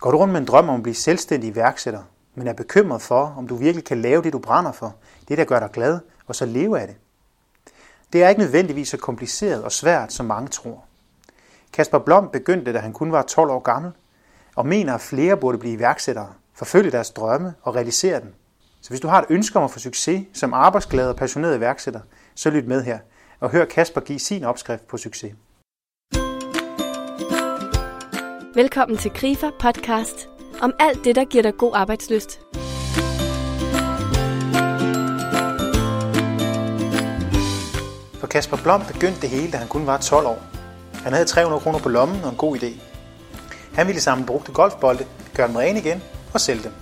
Går du rundt med en drøm om at blive selvstændig iværksætter, men er bekymret for, om du virkelig kan lave det, du brænder for, det der gør dig glad, og så leve af det? Det er ikke nødvendigvis så kompliceret og svært, som mange tror. Kasper Blom begyndte, da han kun var 12 år gammel, og mener, at flere burde blive iværksættere, forfølge deres drømme og realisere dem. Så hvis du har et ønske om at få succes som arbejdsglad og passioneret iværksætter, så lyt med her og hør Kasper give sin opskrift på succes. Velkommen til Grifer podcast om alt det, der giver dig god arbejdsløst. For Kasper Blom begyndte det hele, da han kun var 12 år. Han havde 300 kroner på lommen og en god idé. Han ville samle brugte golfbolde, gøre dem rene igen og sælge dem.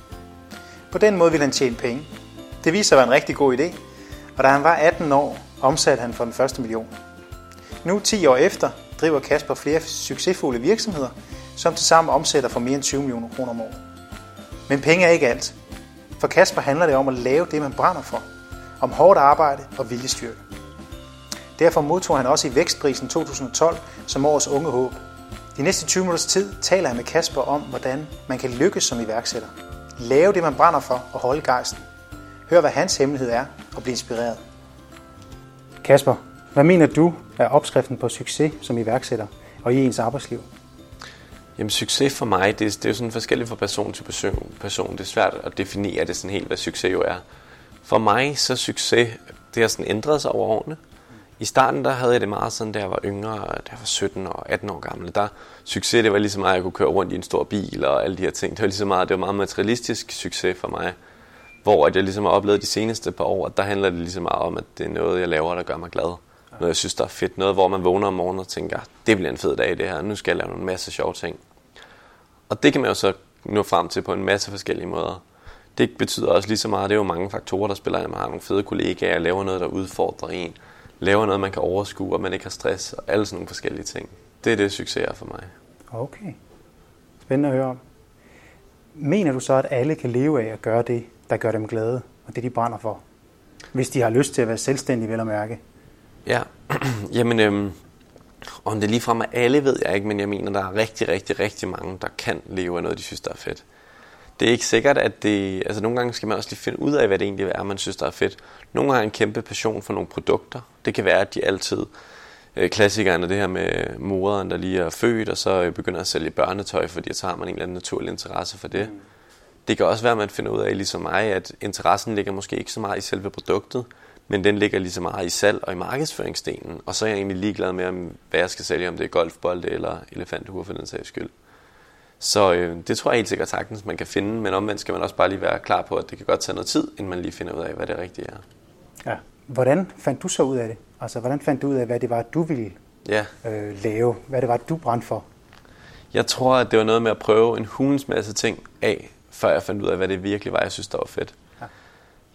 På den måde ville han tjene penge. Det viste sig at være en rigtig god idé, og da han var 18 år, omsatte han for den første million. Nu 10 år efter driver Kasper flere succesfulde virksomheder, som tilsammen omsætter for mere end 20 millioner kroner om året. Men penge er ikke alt. For Kasper handler det om at lave det, man brænder for. Om hårdt arbejde og viljestyrke. Derfor modtog han også i Vækstprisen 2012 som årets unge håb. De næste 20 minutters tid taler jeg med Kasper om, hvordan man kan lykkes som iværksætter. Lave det, man brænder for og holde gejsten. Hør, hvad hans hemmelighed er og bliv inspireret. Kasper, hvad mener du er opskriften på succes som iværksætter og i ens arbejdsliv? Jamen succes for mig, det, det er jo sådan forskelligt fra person til person, person. Det er svært at definere det sådan helt, hvad succes jo er. For mig så succes, det har sådan ændret sig over årene. I starten der havde jeg det meget sådan, da jeg var yngre, da jeg var 17 og 18 år gammel. Der succes, det var lige så meget, at jeg kunne køre rundt i en stor bil og alle de her ting. Det var lige så meget, det var meget materialistisk succes for mig. Hvor at jeg ligesom har oplevet de seneste par år, at der handler det lige så meget om, at det er noget, jeg laver, der gør mig glad. Noget, jeg synes, der er fedt. Noget, hvor man vågner om morgenen og tænker, det bliver en fed dag det her. Nu skal jeg lave en masse sjove ting. Og det kan man jo så nå frem til på en masse forskellige måder. Det betyder også lige så meget, det er jo mange faktorer, der spiller ind. Man har nogle fede kollegaer, laver noget, der udfordrer en. Laver noget, man kan overskue, og man ikke har stress, og alle sådan nogle forskellige ting. Det er det, succes er for mig. Okay. Spændende at høre om. Mener du så, at alle kan leve af at gøre det, der gør dem glade, og det de brænder for? Hvis de har lyst til at være selvstændige, vel at mærke. Ja, jamen, øhm, om det ligefrem er alle, ved jeg ikke, men jeg mener, der er rigtig, rigtig, rigtig mange, der kan leve af noget, de synes, der er fedt. Det er ikke sikkert, at det... Altså, nogle gange skal man også lige finde ud af, hvad det egentlig er, man synes, der er fedt. Nogle har en kæmpe passion for nogle produkter. Det kan være, at de altid... Øh, klassikeren er det her med moderen, der lige er født, og så begynder at sælge børnetøj, fordi så har man en eller anden naturlig interesse for det. Mm. Det kan også være, at man finder ud af, ligesom mig, at interessen ligger måske ikke så meget i selve produktet, men den ligger lige så meget i salg og i markedsføringsdelen. Og så er jeg egentlig ligeglad med, hvad jeg skal sælge, om det er golfbolde eller elefanthuer for den sags skyld. Så øh, det tror jeg helt sikkert sagtens, man kan finde, men omvendt skal man også bare lige være klar på, at det kan godt tage noget tid, inden man lige finder ud af, hvad det rigtige er. Ja. Hvordan fandt du så ud af det? Altså, hvordan fandt du ud af, hvad det var, du ville ja. øh, lave? Hvad det var, du brændte for? Jeg tror, at det var noget med at prøve en hulens masse ting af, før jeg fandt ud af, hvad det virkelig var, jeg synes, der var fedt. Ja.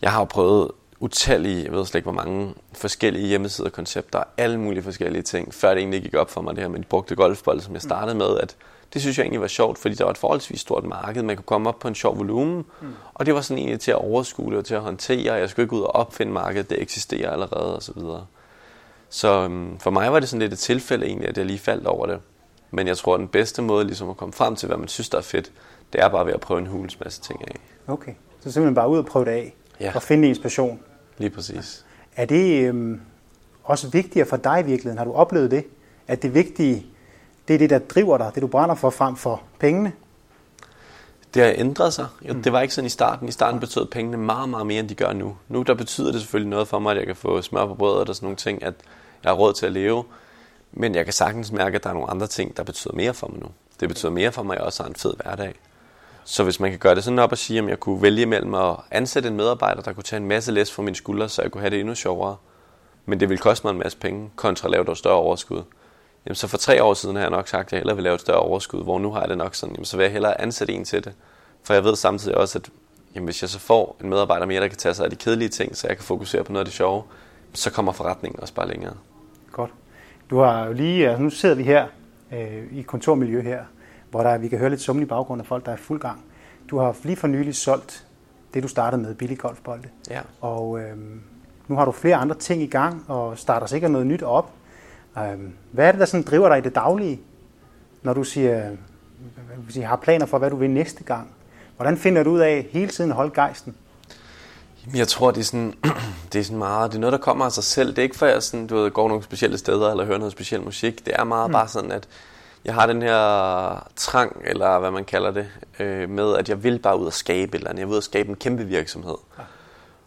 Jeg har prøvet utallige, jeg ved slet ikke hvor mange forskellige hjemmesider, koncepter, alle mulige forskellige ting, før det egentlig gik op for mig det her med de brugte golfbolde, som jeg startede med, at det synes jeg egentlig var sjovt, fordi der var et forholdsvis stort marked, man kunne komme op på en sjov volumen, mm. og det var sådan egentlig til at overskue og til at håndtere, jeg skulle ikke ud og opfinde markedet, det eksisterer allerede osv. Så, så øhm, for mig var det sådan lidt et tilfælde egentlig, at jeg lige faldt over det. Men jeg tror, at den bedste måde ligesom at komme frem til, hvad man synes, der er fedt, det er bare ved at prøve en hulens masse ting af. Okay, så simpelthen bare ud og prøve det af, ja. og finde inspiration. Lige præcis. Er det øhm, også vigtigere for dig i virkeligheden? Har du oplevet det? At det vigtige, det er det, der driver dig, det du brænder for frem for pengene? Det har ændret sig. Mm. Det var ikke sådan i starten. I starten betød pengene meget, meget mere, end de gør nu. Nu der betyder det selvfølgelig noget for mig, at jeg kan få smør på brødet og sådan nogle ting, at jeg har råd til at leve. Men jeg kan sagtens mærke, at der er nogle andre ting, der betyder mere for mig nu. Det betyder mere for mig, at jeg også har en fed hverdag. Så hvis man kan gøre det sådan op og sige, at jeg kunne vælge mellem at ansætte en medarbejder, der kunne tage en masse læs fra mine skuldre, så jeg kunne have det endnu sjovere, men det ville koste mig en masse penge, kontra at lave et større overskud. Jamen, så for tre år siden har jeg nok sagt, at jeg hellere vil lave et større overskud, hvor nu har jeg det nok sådan, jamen, så vil jeg hellere ansætte en til det. For jeg ved samtidig også, at jamen, hvis jeg så får en medarbejder mere, der kan tage sig af de kedelige ting, så jeg kan fokusere på noget af det sjove, så kommer forretningen også bare længere. Godt. Du har jo lige, altså nu sidder vi her øh, i kontormiljø her, hvor der, vi kan høre lidt summen i baggrunden af folk, der er fuld gang. Du har lige for nylig solgt det, du startede med, billig golfbolde. Ja. Og øhm, nu har du flere andre ting i gang, og starter sikkert noget nyt op. Øhm, hvad er det, der sådan driver dig i det daglige, når du siger, sige, har planer for, hvad du vil næste gang. Hvordan finder du ud af hele tiden at holde gejsten? Jeg tror, det er, sådan, det er sådan meget, det er noget, der kommer af sig selv. Det er ikke for, at jeg sådan, du ved, går nogle specielle steder eller hører noget speciel musik. Det er meget mm. bare sådan, at jeg har den her trang, eller hvad man kalder det, øh, med, at jeg vil bare ud og skabe et eller andet. Jeg vil ud og skabe en kæmpe virksomhed. Ja.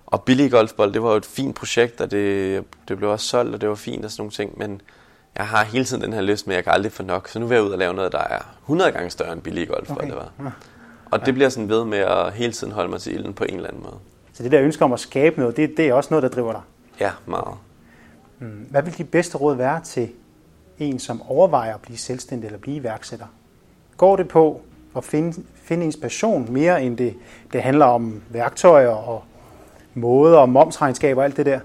Og Billig Golfbold, det var jo et fint projekt, og det, det blev også solgt, og det var fint og sådan nogle ting, men jeg har hele tiden den her lyst, men jeg kan aldrig få nok. Så nu vil jeg ud og lave noget, der er 100 gange større end Billig Golfbold, okay. det var. Ja. Og det bliver sådan ved med at hele tiden holde mig til ilden på en eller anden måde. Så det der ønske om at skabe noget, det, det er også noget, der driver dig? Ja, meget. Mm. Hvad vil de bedste råd være til en, som overvejer at blive selvstændig eller blive iværksætter? Går det på at finde, finde inspiration mere, end det, det handler om værktøjer og måder og momsregnskab og alt det der?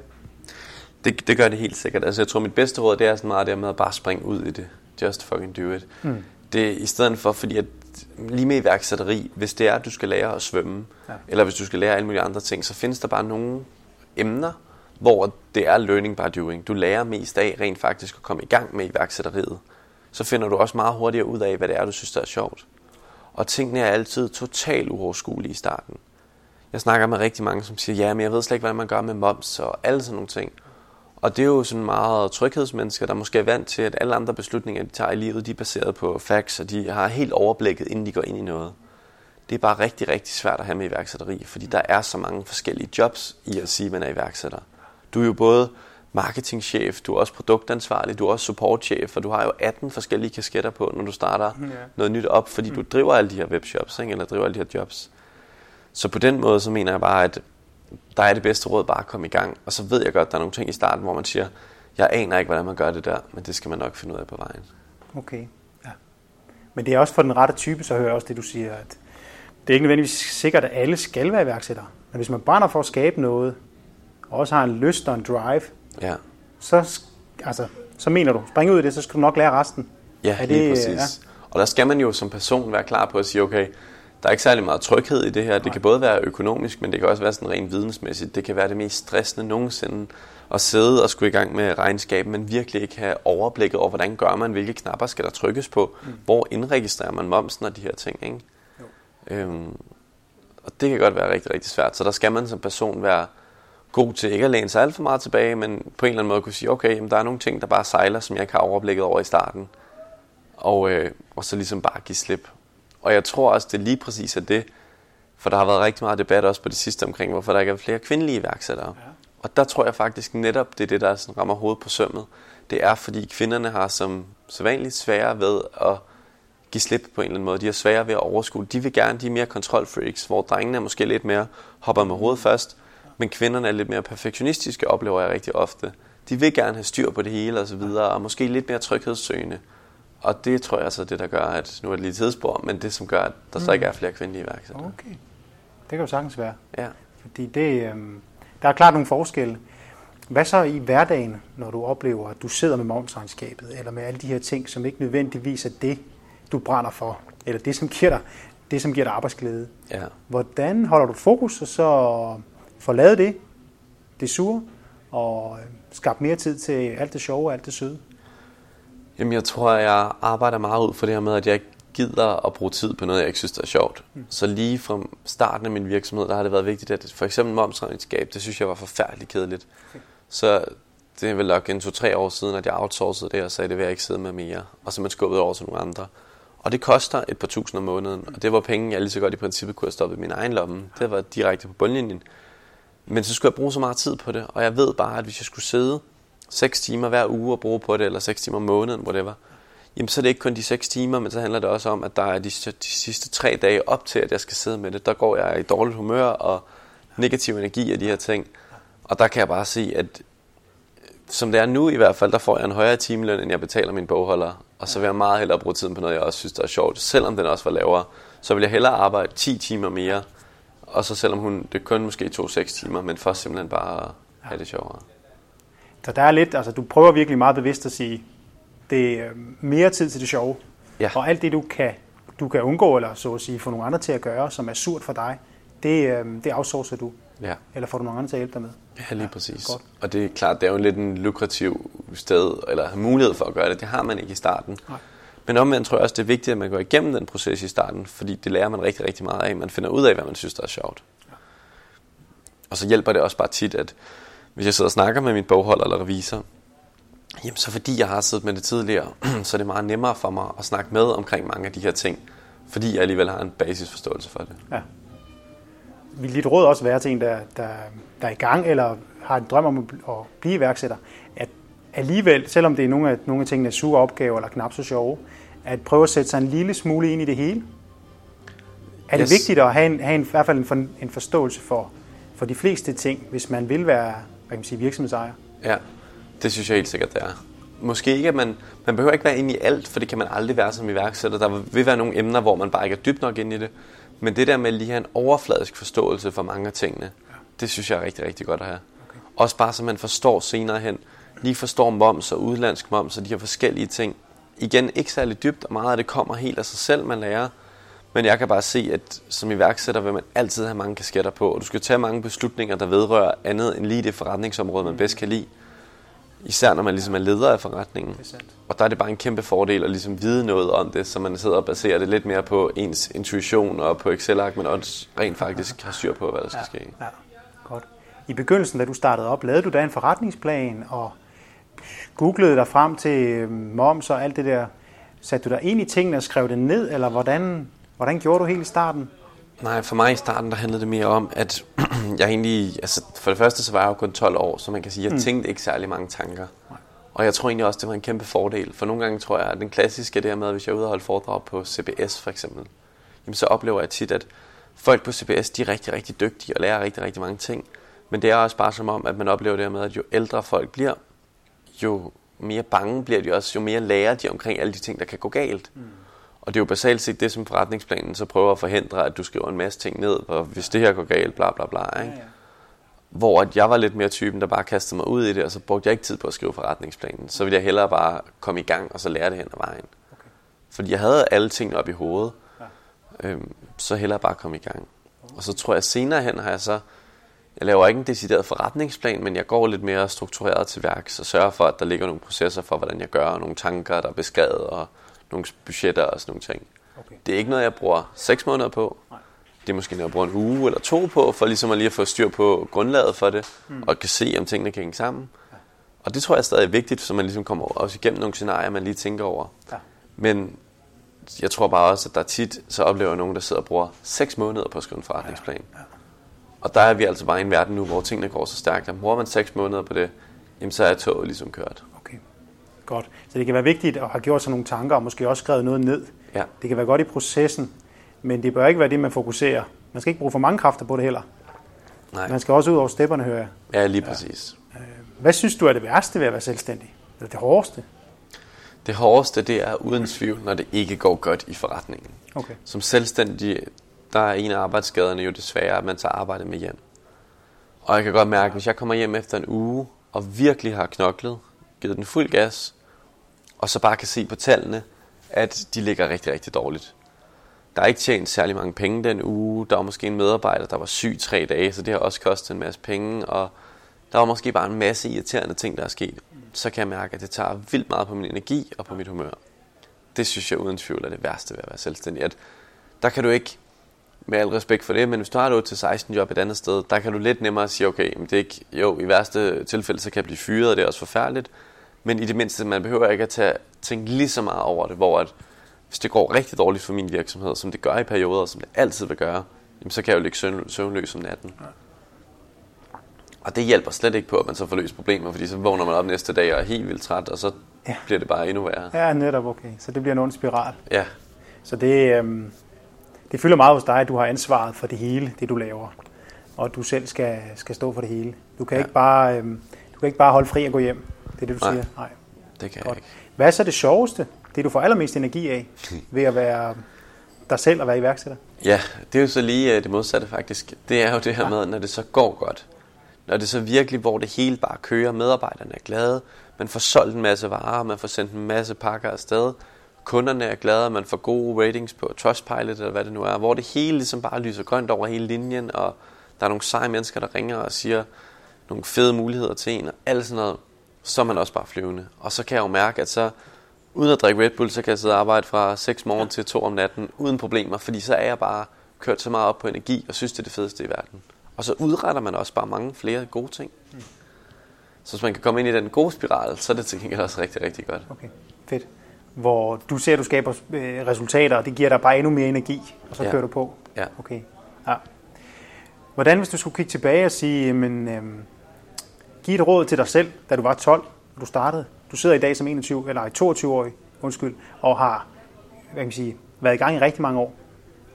Det, det gør det helt sikkert. Altså, jeg tror, mit bedste råd det er sådan meget det med at bare springe ud i det. Just fucking do it. Mm. Det i stedet for, fordi at lige med iværksætteri, hvis det er, at du skal lære at svømme, ja. eller hvis du skal lære alle mulige andre ting, så findes der bare nogle emner, hvor det er learning by doing. Du lærer mest af rent faktisk at komme i gang med iværksætteriet. Så finder du også meget hurtigere ud af, hvad det er, du synes, der er sjovt. Og tingene er altid totalt uoverskuelige i starten. Jeg snakker med rigtig mange, som siger, ja, men jeg ved slet ikke, hvad man gør med moms og alle sådan nogle ting. Og det er jo sådan meget tryghedsmennesker, der måske er vant til, at alle andre beslutninger, de tager i livet, de er baseret på facts, og de har helt overblikket, inden de går ind i noget. Det er bare rigtig, rigtig svært at have med iværksætteri, fordi der er så mange forskellige jobs i at sige, at man er iværksætter. Du er jo både marketingchef, du er også produktansvarlig, du er også supportchef, og du har jo 18 forskellige kasketter på, når du starter ja. noget nyt op, fordi du driver alle de her webshops, ikke? eller driver alle de her jobs. Så på den måde, så mener jeg bare, at der er det bedste råd bare at komme i gang. Og så ved jeg godt, at der er nogle ting i starten, hvor man siger, jeg aner ikke, hvordan man gør det der, men det skal man nok finde ud af på vejen. Okay, ja. Men det er også for den rette type, så hører jeg også det, du siger, at det er ikke nødvendigvis sikkert, at alle skal være iværksættere. Men hvis man brænder for at skabe noget, og også har en lyst og en drive, ja. så, altså, så mener du, spring ud i det, så skal du nok lære resten. Ja, er det, lige præcis. Ja. Og der skal man jo som person være klar på at sige, okay, der er ikke særlig meget tryghed i det her. Det kan både være økonomisk, men det kan også være sådan rent vidensmæssigt. Det kan være det mest stressende nogensinde at sidde og skulle i gang med regnskab, men virkelig ikke have overblikket over, hvordan gør man, hvilke knapper skal der trykkes på, mm. hvor indregistrerer man momsen og de her ting. Ikke? Øhm, og det kan godt være rigtig, rigtig svært. Så der skal man som person være god til ikke at læne sig alt for meget tilbage, men på en eller anden måde kunne sige, okay, jamen, der er nogle ting, der bare sejler, som jeg ikke har overblikket over i starten. Og, øh, og så ligesom bare give slip. Og jeg tror også, det er lige præcis er det, for der har været rigtig meget debat også på det sidste omkring, hvorfor der ikke er flere kvindelige iværksættere. Ja. Og der tror jeg faktisk netop, det er det, der sådan rammer hovedet på sømmet. Det er, fordi kvinderne har som sædvanligt svære ved at give slip på en eller anden måde. De har svære ved at overskue. De vil gerne, de er mere kontrolfreaks, hvor drengene er måske lidt mere hopper med hovedet først, men kvinderne er lidt mere perfektionistiske, oplever jeg rigtig ofte. De vil gerne have styr på det hele og så videre, og måske lidt mere tryghedssøgende. Og det tror jeg så er det, der gør, at nu er det lige tidsspor, men det som gør, at der mm. så ikke er flere kvindelige iværksættere. Okay. Det kan jo sagtens være. Ja. Fordi det, øh, der er klart nogle forskelle. Hvad så i hverdagen, når du oplever, at du sidder med momsregnskabet, eller med alle de her ting, som ikke nødvendigvis er det, du brænder for, eller det, som giver dig, det, som giver dig arbejdsglæde. Ja. Hvordan holder du fokus, og så får lavet det, det sure, og øh, skabt mere tid til alt det sjove og alt det søde? Jamen, jeg tror, jeg arbejder meget ud for det her med, at jeg gider at bruge tid på noget, jeg ikke synes, der er sjovt. Mm. Så lige fra starten af min virksomhed, der har det været vigtigt, at for eksempel momsregnskab, det synes jeg var forfærdeligt kedeligt. Okay. Så det er vel nok en to-tre år siden, at jeg outsourcede det, og sagde, det vil jeg ikke sidde med mere. Og så man skubbet over til nogle andre. Og det koster et par tusind om måneden, og det var penge, jeg lige så godt i princippet kunne have stoppet i min egen lomme. Det var direkte på bundlinjen. Men så skulle jeg bruge så meget tid på det, og jeg ved bare, at hvis jeg skulle sidde 6 timer hver uge og bruge på det, eller 6 timer om måneden, whatever, jamen så er det ikke kun de 6 timer, men så handler det også om, at der er de, de sidste 3 dage op til, at jeg skal sidde med det. Der går jeg i dårligt humør og negativ energi og de her ting. Og der kan jeg bare se, at som det er nu i hvert fald, der får jeg en højere timeløn, end jeg betaler min bogholder. Og så vil jeg meget hellere bruge tiden på noget, jeg også synes, der er sjovt. Selvom den også var lavere, så vil jeg hellere arbejde 10 timer mere. Og så selvom hun, det kun måske tog 6 timer, men for simpelthen bare at have det sjovere. Så der er lidt, altså du prøver virkelig meget bevidst at sige, det er mere tid til det sjove. Ja. Og alt det, du kan, du kan undgå, eller så at sige, få nogle andre til at gøre, som er surt for dig, det, øhm, det outsourcer du. Ja. Eller får du nogle andre til at hjælpe dig med. Ja, lige præcis. Godt. Og det er klart, det er jo lidt en lukrativ sted, eller mulighed for at gøre det. Det har man ikke i starten. Nej. Men omvendt tror jeg også, det er vigtigt, at man går igennem den proces i starten, fordi det lærer man rigtig, rigtig meget af. Man finder ud af, hvad man synes, der er sjovt. Og så hjælper det også bare tit, at hvis jeg sidder og snakker med min bogholder eller revisor, jamen så fordi jeg har siddet med det tidligere, så er det meget nemmere for mig at snakke med omkring mange af de her ting, fordi jeg alligevel har en basisforståelse for det. Ja. Vil dit råd også være til en, der, der, der er i gang, eller har en drøm om at blive iværksætter, at alligevel, selvom det er nogle af, nogle af tingene er sure opgaver eller knap så sjove, at prøve at sætte sig en lille smule ind i det hele? Er det yes. vigtigt at have, en, have en, i hvert fald en, for, en forståelse for, for de fleste ting, hvis man vil være hvad kan man sige, virksomhedsejer? Ja, det synes jeg helt sikkert, det er. Måske ikke, at man, man behøver ikke være inde i alt, for det kan man aldrig være som iværksætter. Der vil være nogle emner, hvor man bare ikke er dybt nok ind i det. Men det der med lige at have en overfladisk forståelse for mange af tingene, ja. det synes jeg er rigtig, rigtig godt at have. Okay. Også bare så man forstår senere hen, lige forstår moms og udlandsk moms og de her forskellige ting. Igen, ikke særlig dybt, og meget af det kommer helt af sig selv, man lærer. Men jeg kan bare se, at som iværksætter vil man altid have mange kasketter på, og du skal tage mange beslutninger, der vedrører andet end lige det forretningsområde, man bedst kan lide. Især når man ligesom er leder af forretningen. Og der er det bare en kæmpe fordel at ligesom vide noget om det, så man sidder og baserer det lidt mere på ens intuition og på Excel-ark, men også rent faktisk har styr på, hvad der skal ja, ske. Ja, godt. I begyndelsen, da du startede op, lavede du da en forretningsplan og googlede dig frem til øh, moms og alt det der. Satte du dig ind i tingene og skrev det ned, eller hvordan, hvordan gjorde du helt i starten? Nej, for mig i starten, der handlede det mere om, at jeg egentlig, altså for det første, så var jeg jo kun 12 år, så man kan sige, at jeg mm. tænkte ikke særlig mange tanker. Og jeg tror egentlig også, det var en kæmpe fordel, for nogle gange tror jeg, at den klassiske det her med, at hvis jeg er ude og holde foredrag på CBS for eksempel, jamen så oplever jeg tit, at folk på CBS, de er rigtig, rigtig dygtige og lærer rigtig, rigtig mange ting. Men det er også bare som om, at man oplever det med, at jo ældre folk bliver, jo mere bange bliver de også, jo mere lærer de omkring alle de ting, der kan gå galt. Mm. Og det er jo basalt set det, som forretningsplanen så prøver at forhindre, at du skriver en masse ting ned, og hvis det her går galt, bla bla bla. Ikke? Ja, ja. Hvor at jeg var lidt mere typen, der bare kastede mig ud i det, og så brugte jeg ikke tid på at skrive forretningsplanen. Så ville jeg hellere bare komme i gang, og så lære det hen ad vejen. Okay. Fordi jeg havde alle tingene op i hovedet, ja. øhm, så hellere bare komme i gang. Okay. Og så tror jeg senere hen har jeg så, jeg laver ikke en decideret forretningsplan, men jeg går lidt mere struktureret til værks og sørger for, at der ligger nogle processer for, hvordan jeg gør, og nogle tanker, der er beskrevet, og nogle budgetter og sådan nogle ting. Okay. Det er ikke noget, jeg bruger 6 måneder på. Nej. Det er måske noget, jeg bruger en uge eller to på, for ligesom at lige at få styr på grundlaget for det, mm. og kan se, om tingene kan hænge sammen. Ja. Og det tror jeg er stadig vigtigt, så man ligesom kommer også igennem nogle scenarier, man lige tænker over. Ja. Men jeg tror bare også, at der tit, så oplever nogen, der sidder og bruger 6 måneder på at skrive en forretningsplan. Ja. Ja. Og der er vi altså bare i en verden nu, hvor tingene går så stærkt. Og bruger man 6 måneder på det, jamen så er toget ligesom kørt. Godt. Så det kan være vigtigt at have gjort sig nogle tanker, og måske også skrevet noget ned. Ja. Det kan være godt i processen, men det bør ikke være det, man fokuserer. Man skal ikke bruge for mange kræfter på det heller. Nej. Man skal også ud over stepperne, hører jeg. Ja, lige præcis. Ja. Øh, hvad synes du er det værste ved at være selvstændig? Eller det hårdeste? Det hårdeste, det er uden tvivl, når det ikke går godt i forretningen. Okay. Som selvstændig, der er en af arbejdsskaderne jo desværre, at man tager arbejde med hjem. Og jeg kan godt mærke, at hvis jeg kommer hjem efter en uge, og virkelig har knoklet, givet den fuld gas, og så bare kan se på tallene, at de ligger rigtig, rigtig dårligt. Der er ikke tjent særlig mange penge den uge. Der var måske en medarbejder, der var syg tre dage, så det har også kostet en masse penge. Og der var måske bare en masse irriterende ting, der er sket. Så kan jeg mærke, at det tager vildt meget på min energi og på mit humør. Det synes jeg uden tvivl er det værste ved at være selvstændig. At der kan du ikke, med al respekt for det, men hvis du har et 8-16 job et andet sted, der kan du lidt nemmere sige, okay, men det er ikke, jo, i værste tilfælde, så kan jeg blive fyret, og det er også forfærdeligt. Men i det mindste, man behøver ikke at tage, tænke lige så meget over det, hvor at, hvis det går rigtig dårligt for min virksomhed, som det gør i perioder, som det altid vil gøre, jamen, så kan jeg jo ligge søvn, søvnløs om natten. Ja. Og det hjælper slet ikke på, at man så får løst problemer, fordi så vågner man op næste dag og er helt vildt træt, og så ja. bliver det bare endnu værre. Ja, netop okay. Så det bliver en ond spiral. Ja. Så det, øhm, det fylder meget hos dig, at du har ansvaret for det hele, det du laver. Og du selv skal, skal stå for det hele. Du kan, ja. ikke bare, øhm, du kan ikke bare holde fri og gå hjem. Det er det, du Nej, siger? Nej, det kan Godt. jeg ikke. Hvad er så det sjoveste, det du får allermest energi af, ved at være dig selv og være iværksætter? Ja, det er jo så lige øh, det modsatte faktisk. Det er jo det her ja. med, når det så går godt. Når det så virkelig, hvor det hele bare kører, medarbejderne er glade, man får solgt en masse varer, man får sendt en masse pakker afsted, kunderne er glade, man får gode ratings på Trustpilot eller hvad det nu er, hvor det hele ligesom bare lyser grønt over hele linjen, og der er nogle seje mennesker, der ringer og siger nogle fede muligheder til en, og alt sådan noget så er man også bare flyvende. Og så kan jeg jo mærke, at så uden at drikke Red Bull, så kan jeg sidde og arbejde fra 6 morgen til 2 om natten, uden problemer, fordi så er jeg bare kørt så meget op på energi, og synes, det er det fedeste i verden. Og så udretter man også bare mange flere gode ting. Mm. Så hvis man kan komme ind i den gode spiral, så er det til gengæld også rigtig, rigtig godt. Okay, fedt. Hvor du ser, at du skaber øh, resultater, og det giver dig bare endnu mere energi, og så ja. kører du på. Ja. Okay. Ja. Hvordan, hvis du skulle kigge tilbage og sige, men, øhm, give et råd til dig selv, da du var 12, og du startede. Du sidder i dag som 21, eller 22-årig, undskyld, og har hvad kan man sige, været i gang i rigtig mange år.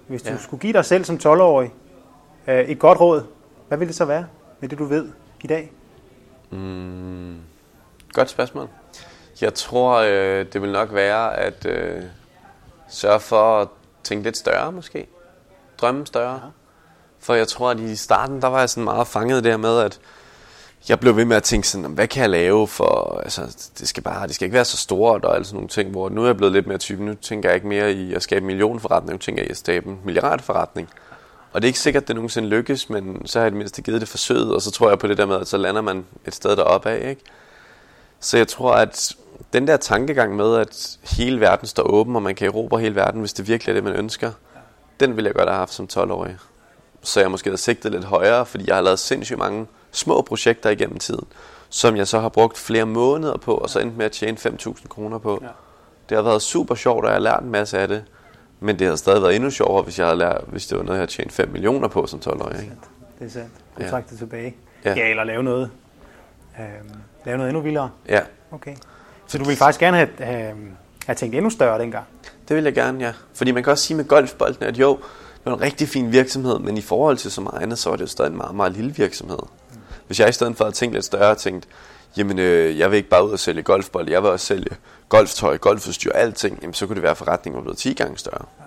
Hvis du ja. skulle give dig selv som 12-årig øh, et godt råd, hvad ville det så være med det, du ved i dag? Mm, godt spørgsmål. Jeg tror, øh, det vil nok være at øh, sørge for at tænke lidt større måske. Drømme større. Ja. For jeg tror, at i starten, der var jeg sådan meget fanget der med, at jeg blev ved med at tænke sådan, hvad kan jeg lave for, altså det skal bare, det skal ikke være så stort og alle sådan nogle ting, hvor nu er jeg blevet lidt mere typen, nu tænker jeg ikke mere i at skabe en millionforretning, nu tænker jeg i at skabe en milliardforretning. Og det er ikke sikkert, at det nogensinde lykkes, men så har jeg det mindste givet det forsøget, og så tror jeg på det der med, at så lander man et sted deroppe af, ikke? Så jeg tror, at den der tankegang med, at hele verden står åben, og man kan erobre hele verden, hvis det virkelig er det, man ønsker, den ville jeg godt have haft som 12-årig. Så jeg måske havde sigtet lidt højere, fordi jeg har lavet sindssygt mange små projekter igennem tiden, som jeg så har brugt flere måneder på, og så endte med at tjene 5.000 kroner på. Ja. Det har været super sjovt, og jeg har lært en masse af det. Men det havde stadig været endnu sjovere, hvis, jeg havde lært, hvis det var noget, jeg havde tjent 5 millioner på som 12-årig. Ikke? Det er sandt. Du ja. det tilbage. Ja. ja, eller lave noget, øh, lave noget endnu vildere. Ja. Okay. Så du vil faktisk gerne have, have, have tænkt endnu større dengang? Det vil jeg gerne, ja. Fordi man kan også sige med golfbolden, at jo, det var en rigtig fin virksomhed, men i forhold til så meget andet, så var det jo stadig en meget, meget lille virksomhed. Hvis jeg i stedet for at tænke lidt større, tænkt, jamen øh, jeg vil ikke bare ud og sælge golfbold, jeg vil også sælge golftøj, golfudstyr, alting, jamen så kunne det være, at forretningen var blevet 10 gange større. Ja.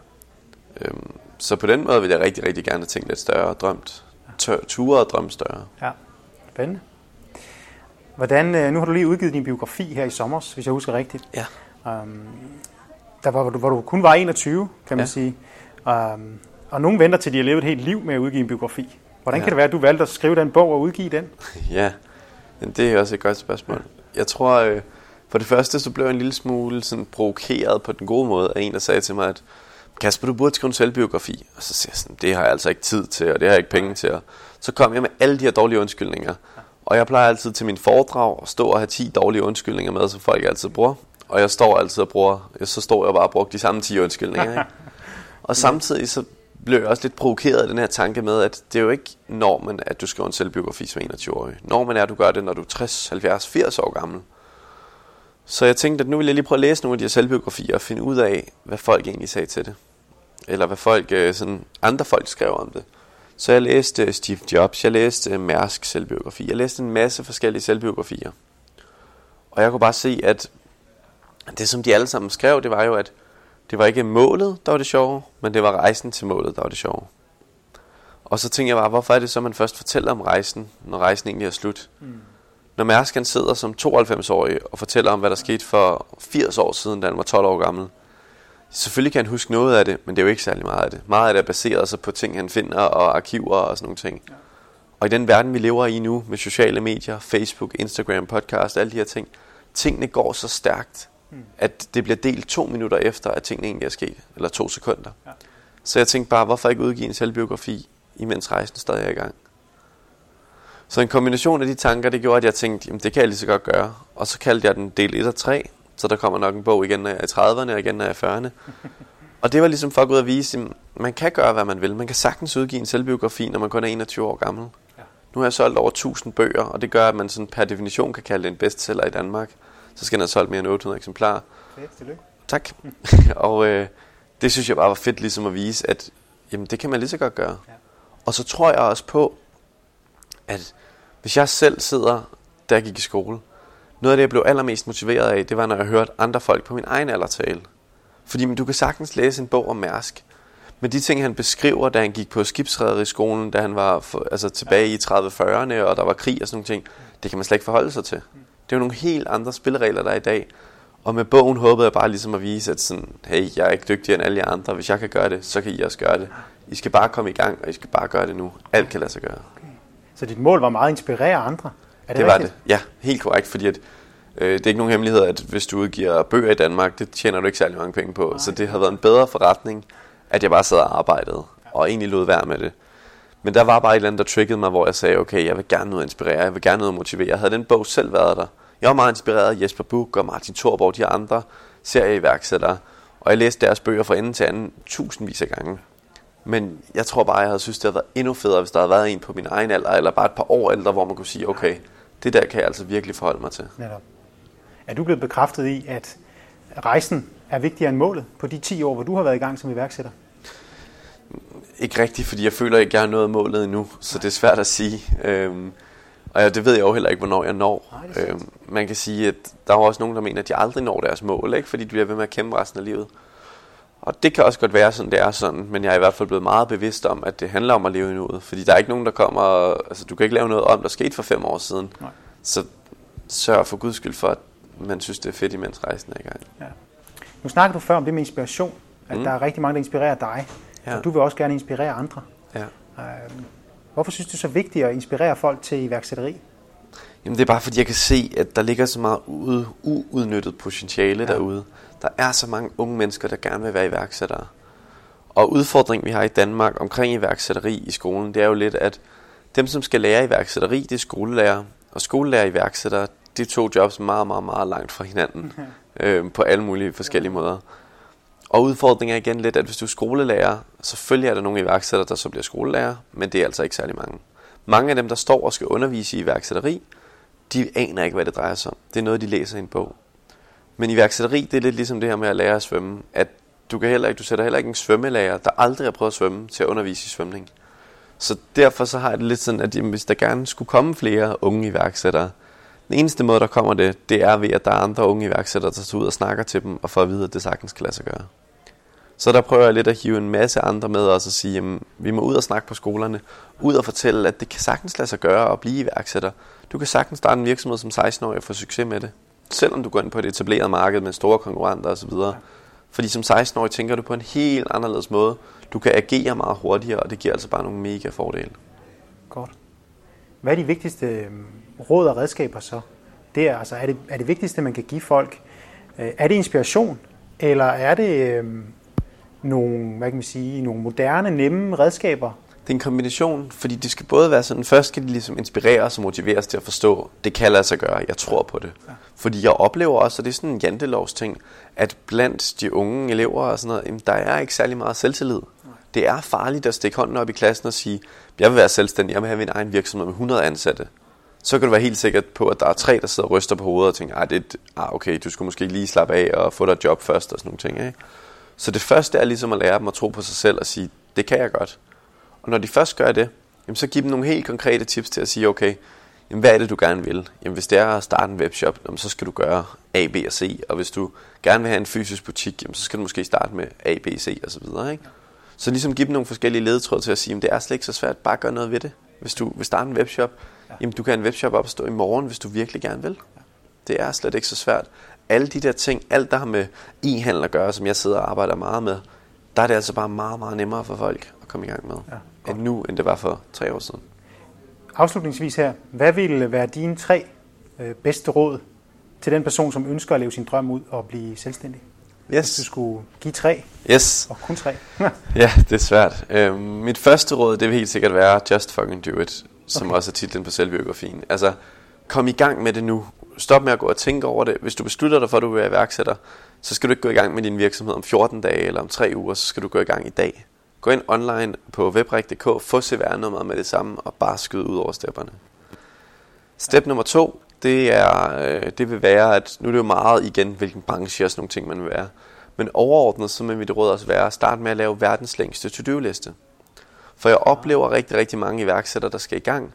Øhm, så på den måde vil jeg rigtig, rigtig gerne tænke lidt større og drømt. Ture og drømme større. Ja, spændende. Hvordan, øh, nu har du lige udgivet din biografi her i sommer, hvis jeg husker rigtigt. Ja. Um, der var, hvor du, hvor du kun var 21, kan man ja. sige. Um, og nogen venter til, de har levet et helt liv med at udgive en biografi. Hvordan ja. kan det være, at du valgte at skrive den bog og udgive den? ja, det er også et godt spørgsmål. Jeg tror, øh, for det første, så blev jeg en lille smule sådan provokeret på den gode måde af en, der sagde til mig, at Kasper, du burde skrive en selvbiografi. Og så siger jeg sådan, det har jeg altså ikke tid til, og det har jeg ikke penge til. Og så kom jeg med alle de her dårlige undskyldninger. Og jeg plejer altid til min foredrag at stå og have 10 dårlige undskyldninger med, som folk altid bruger. Og jeg står altid og bruger, så står jeg bare og bruger de samme 10 undskyldninger. Ikke? Og samtidig så blev jeg også lidt provokeret af den her tanke med, at det er jo ikke normen, at du skriver en selvbiografi som 21-årig. Normen er, at du gør det, når du er 60, 70, 80 år gammel. Så jeg tænkte, at nu vil jeg lige prøve at læse nogle af de her selvbiografier og finde ud af, hvad folk egentlig sagde til det. Eller hvad folk, øh, sådan, andre folk skrev om det. Så jeg læste øh, Steve Jobs, jeg læste øh, Mærsk selvbiografi, jeg læste en masse forskellige selvbiografier. Og jeg kunne bare se, at det som de alle sammen skrev, det var jo, at det var ikke målet, der var det sjove, men det var rejsen til målet, der var det sjove. Og så tænkte jeg bare, hvorfor er det så, man først fortæller om rejsen, når rejsen egentlig er slut? Mm. Når Mærsk han sidder som 92-årig og fortæller om, hvad der skete for 80 år siden, da han var 12 år gammel. Selvfølgelig kan han huske noget af det, men det er jo ikke særlig meget af det. Meget af det er baseret sig på ting, han finder og arkiver og sådan nogle ting. Ja. Og i den verden, vi lever i nu, med sociale medier, Facebook, Instagram, podcast, alle de her ting, tingene går så stærkt, mm. at det bliver delt to minutter efter, at tingene egentlig er sket, eller to sekunder. Ja. Så jeg tænkte bare, hvorfor ikke udgive en selvbiografi, imens rejsen stadig er i gang? Så en kombination af de tanker, det gjorde, at jeg tænkte, jamen det kan jeg lige så godt gøre. Og så kaldte jeg den del 1 og 3, så der kommer nok en bog igen, når jeg er i 30'erne og igen, når jeg er i 40'erne. og det var ligesom for at gå ud og vise, at man kan gøre, hvad man vil. Man kan sagtens udgive en selvbiografi, når man kun er 21 år gammel. Ja. Nu har jeg solgt over 1000 bøger, og det gør, at man sådan per definition kan kalde det en bestseller i Danmark så skal den have solgt mere end 800 eksemplarer. Fedt, Tak. og øh, det synes jeg bare var fedt ligesom at vise, at jamen, det kan man lige så godt gøre. Ja. Og så tror jeg også på, at hvis jeg selv sidder, da jeg gik i skole, noget af det, jeg blev allermest motiveret af, det var, når jeg hørte andre folk på min egen alder tale. Fordi men du kan sagtens læse en bog om Mærsk, men de ting, han beskriver, da han gik på skibsredder i skolen, da han var for, altså, tilbage i 30-40'erne, og der var krig og sådan nogle ting, det kan man slet ikke forholde sig til. Det er jo nogle helt andre spilleregler, der er i dag. Og med bogen håbede jeg bare ligesom at vise, at sådan, hey, jeg er ikke dygtigere end alle andre. Hvis jeg kan gøre det, så kan I også gøre det. I skal bare komme i gang, og I skal bare gøre det nu. Alt kan lade sig gøre. Okay. Så dit mål var meget at inspirere andre? Er det, det var det. Ja, helt korrekt. Fordi at, Øh, det er ikke nogen hemmelighed, at hvis du udgiver bøger i Danmark, det tjener du ikke særlig mange penge på. Nej. Så det har været en bedre forretning, at jeg bare sad og arbejdede, og egentlig lod være med det. Men der var bare et eller andet, der triggede mig, hvor jeg sagde, okay, jeg vil gerne noget inspirere, jeg vil gerne noget motivere. Jeg havde den bog selv været der. Jeg var meget inspireret af Jesper Buch og Martin Thorborg, de andre serieværksættere. Og jeg læste deres bøger fra ende til anden tusindvis af gange. Men jeg tror bare, jeg havde synes, det havde været endnu federe, hvis der havde været en på min egen alder, eller bare et par år ældre, hvor man kunne sige, okay, det der kan jeg altså virkelig forholde mig til. Netop. Er du blevet bekræftet i, at rejsen er vigtigere end målet på de 10 år, hvor du har været i gang som iværksætter? Ikke rigtigt, fordi jeg føler ikke, jeg har nået målet endnu, så det er svært at sige. Øhm, og ja, det ved jeg jo heller ikke, hvornår jeg når. Nej, øhm, man kan sige, at der er også nogen, der mener, at de aldrig når deres mål, ikke? fordi de bliver ved med at kæmpe resten af livet. Og det kan også godt være sådan, det er sådan, men jeg er i hvert fald blevet meget bevidst om, at det handler om at leve i nuet. Fordi der er ikke nogen, der kommer, altså du kan ikke lave noget om, der skete for fem år siden. Nej. Så sørg for guds skyld for, at man synes, det er fedt, imens rejsen er i gang. Ja. Nu snakker du før om det med inspiration, at mm. der er rigtig mange, der inspirerer dig, ja. og du vil også gerne inspirere andre. Ja. Øhm, hvorfor synes du det er så vigtigt at inspirere folk til iværksætteri? Jamen det er bare fordi, jeg kan se, at der ligger så meget ude, uudnyttet potentiale ja. derude. Der er så mange unge mennesker, der gerne vil være iværksættere. Og udfordringen, vi har i Danmark omkring iværksætteri i skolen, det er jo lidt, at dem, som skal lære iværksætteri, det er skolelærer. Og skolelærer iværksættere, det er to jobs meget, meget, meget langt fra hinanden. øh, på alle mulige forskellige måder. Og udfordringen er igen lidt, at hvis du er skolelærer, selvfølgelig er der nogle iværksættere, der så bliver skolelærer, men det er altså ikke særlig mange. Mange af dem, der står og skal undervise i iværksætteri, de aner ikke, hvad det drejer sig om. Det er noget, de læser i en bog. Men iværksætteri, det er lidt ligesom det her med at lære at svømme, at du, kan heller ikke, du sætter heller ikke en svømmelærer, der aldrig har prøvet at svømme, til at undervise i svømning. Så derfor så har jeg det lidt sådan, at jamen, hvis der gerne skulle komme flere unge iværksættere, den eneste måde, der kommer det, det er ved, at der er andre unge iværksættere, der tager ud og snakker til dem, og får at vide, at det sagtens kan lade sig gøre. Så der prøver jeg lidt at hive en masse andre med os og sige, at vi må ud og snakke på skolerne, ud og fortælle, at det kan sagtens lade sig gøre at blive iværksætter. Du kan sagtens starte en virksomhed som 16-årig og få succes med det. Selvom du går ind på et etableret marked med store konkurrenter osv. Fordi som 16-årig tænker du på en helt anderledes måde. Du kan agere meget hurtigere, og det giver altså bare nogle mega fordele. Godt. Hvad er de vigtigste øh, råd og redskaber så? Det er, altså, er, det, er det vigtigste, man kan give folk? Øh, er det inspiration, eller er det øh, nogle, hvad kan man sige, nogle moderne, nemme redskaber, det er en kombination, fordi det skal både være sådan, først skal de ligesom inspirere os og motivere os til at forstå, det kan lade sig gøre, jeg tror på det. Ja. Fordi jeg oplever også, og det er sådan en jantelovs ting, at blandt de unge elever og sådan noget, jamen, der er ikke særlig meget selvtillid. Nej. Det er farligt at stikke hånden op i klassen og sige, jeg vil være selvstændig, jeg vil have min egen virksomhed med 100 ansatte. Så kan du være helt sikkert på, at der er tre, der sidder og ryster på hovedet og tænker, ah, det er, ah, okay, du skulle måske lige slappe af og få dig et job først og sådan nogle ting. Ikke? Så det første er ligesom at lære dem at tro på sig selv og sige, det kan jeg godt. Og når de først gør det, jamen så giv dem nogle helt konkrete tips til at sige, okay, jamen hvad er det, du gerne vil? Jamen hvis det er at starte en webshop, jamen så skal du gøre A, B og C. Og hvis du gerne vil have en fysisk butik, jamen så skal du måske starte med A, B, C og så videre. Ikke? Så ligesom give dem nogle forskellige ledetråde til at sige, at det er slet ikke så svært, bare gøre noget ved det. Hvis du vil starte en webshop, jamen du kan en webshop opstå i morgen, hvis du virkelig gerne vil. Det er slet ikke så svært. Alle de der ting, alt der har med e-handel at gøre, som jeg sidder og arbejder meget med, der er det altså bare meget, meget nemmere for folk at komme i gang med. Ja end nu, end det var for tre år siden. Afslutningsvis her, hvad ville være dine tre øh, bedste råd til den person, som ønsker at leve sin drøm ud og blive selvstændig? Yes. Hvis du skulle give tre, yes. og kun tre. ja, det er svært. Øhm, mit første råd, det vil helt sikkert være Just fucking do it, som okay. også er titlen på selvbiografien. Altså, kom i gang med det nu. Stop med at gå og tænke over det. Hvis du beslutter dig for, at du vil være iværksætter, så skal du ikke gå i gang med din virksomhed om 14 dage eller om 3 uger, så skal du gå i gang i dag. Gå ind online på webrik.dk, få CVR-nummeret med det samme og bare skyde ud over stepperne. Step nummer to, det, er, øh, det vil være, at nu er det jo meget igen, hvilken branche og sådan nogle ting man vil være. Men overordnet, så vil mit råd også være at starte med at lave verdens længste to-do-liste. For jeg oplever rigtig, rigtig mange iværksættere, der skal i gang.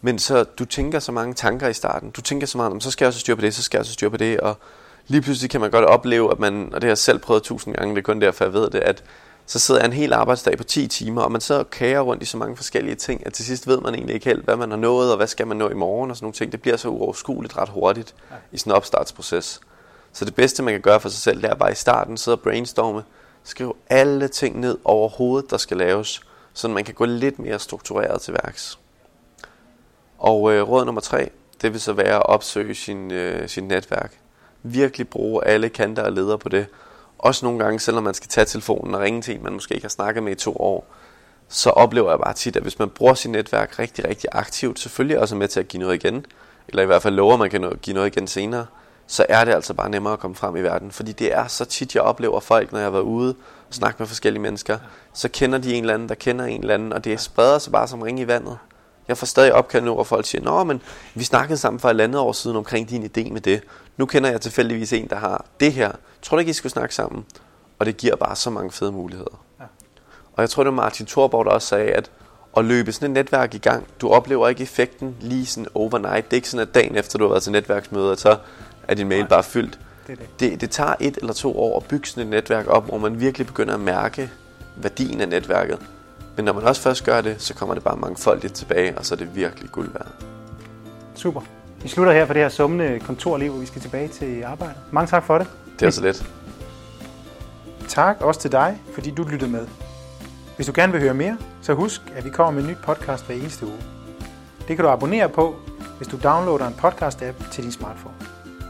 Men så du tænker så mange tanker i starten. Du tænker så meget om, så skal jeg også styre på det, så skal jeg også styre på det. Og lige pludselig kan man godt opleve, at man, og det har jeg selv prøvet tusind gange, det er kun derfor jeg ved det, at så sidder jeg en hel arbejdsdag på 10 timer, og man så kager rundt i så mange forskellige ting, at til sidst ved man egentlig ikke helt, hvad man har nået, og hvad skal man nå i morgen, og sådan nogle ting. Det bliver så uoverskueligt ret hurtigt ja. i sådan en opstartsproces. Så det bedste, man kan gøre for sig selv, det er bare i starten sidde og brainstorme, skrive alle ting ned over hovedet, der skal laves, så man kan gå lidt mere struktureret til værks. Og øh, råd nummer tre, det vil så være at opsøge sin, øh, sin netværk. Virkelig bruge alle kanter og ledere på det. Også nogle gange, selvom man skal tage telefonen og ringe til en, man måske ikke har snakket med i to år, så oplever jeg bare tit, at hvis man bruger sit netværk rigtig, rigtig aktivt, selvfølgelig også med til at give noget igen, eller i hvert fald lover, at man kan give noget igen senere, så er det altså bare nemmere at komme frem i verden. Fordi det er så tit, jeg oplever folk, når jeg har været ude og snakket med forskellige mennesker, så kender de en eller anden, der kender en eller anden, og det spreder sig bare som ring i vandet. Jeg får stadig opkald nu, hvor folk siger, Nå, men vi snakkede sammen for et andet år siden omkring din idé med det. Nu kender jeg tilfældigvis en, der har det her. Tror du ikke, I skulle snakke sammen? Og det giver bare så mange fede muligheder. Ja. Og jeg tror, det var Martin Thorborg, der også sagde, at at løbe sådan et netværk i gang, du oplever ikke effekten lige sådan overnight. Det er ikke sådan, at dagen efter du har været til netværksmøde, og så er din mail bare fyldt. Det, det. Det, det tager et eller to år at bygge sådan et netværk op, hvor man virkelig begynder at mærke værdien af netværket. Men når man også først gør det, så kommer det bare mangfoldigt tilbage, og så er det virkelig guld værd. Super. Vi slutter her for det her summende kontorliv, og vi skal tilbage til arbejde. Mange tak for det. Det er så let. Tak også til dig, fordi du lyttede med. Hvis du gerne vil høre mere, så husk, at vi kommer med en ny podcast hver eneste uge. Det kan du abonnere på, hvis du downloader en podcast-app til din smartphone.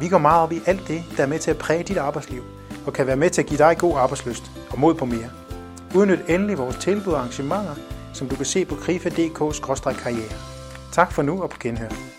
Vi går meget op i alt det, der er med til at præge dit arbejdsliv, og kan være med til at give dig god arbejdsløst og mod på mere. Udnyt endelig vores tilbud og arrangementer, som du kan se på krifa.dk-karriere. Tak for nu og på genhør.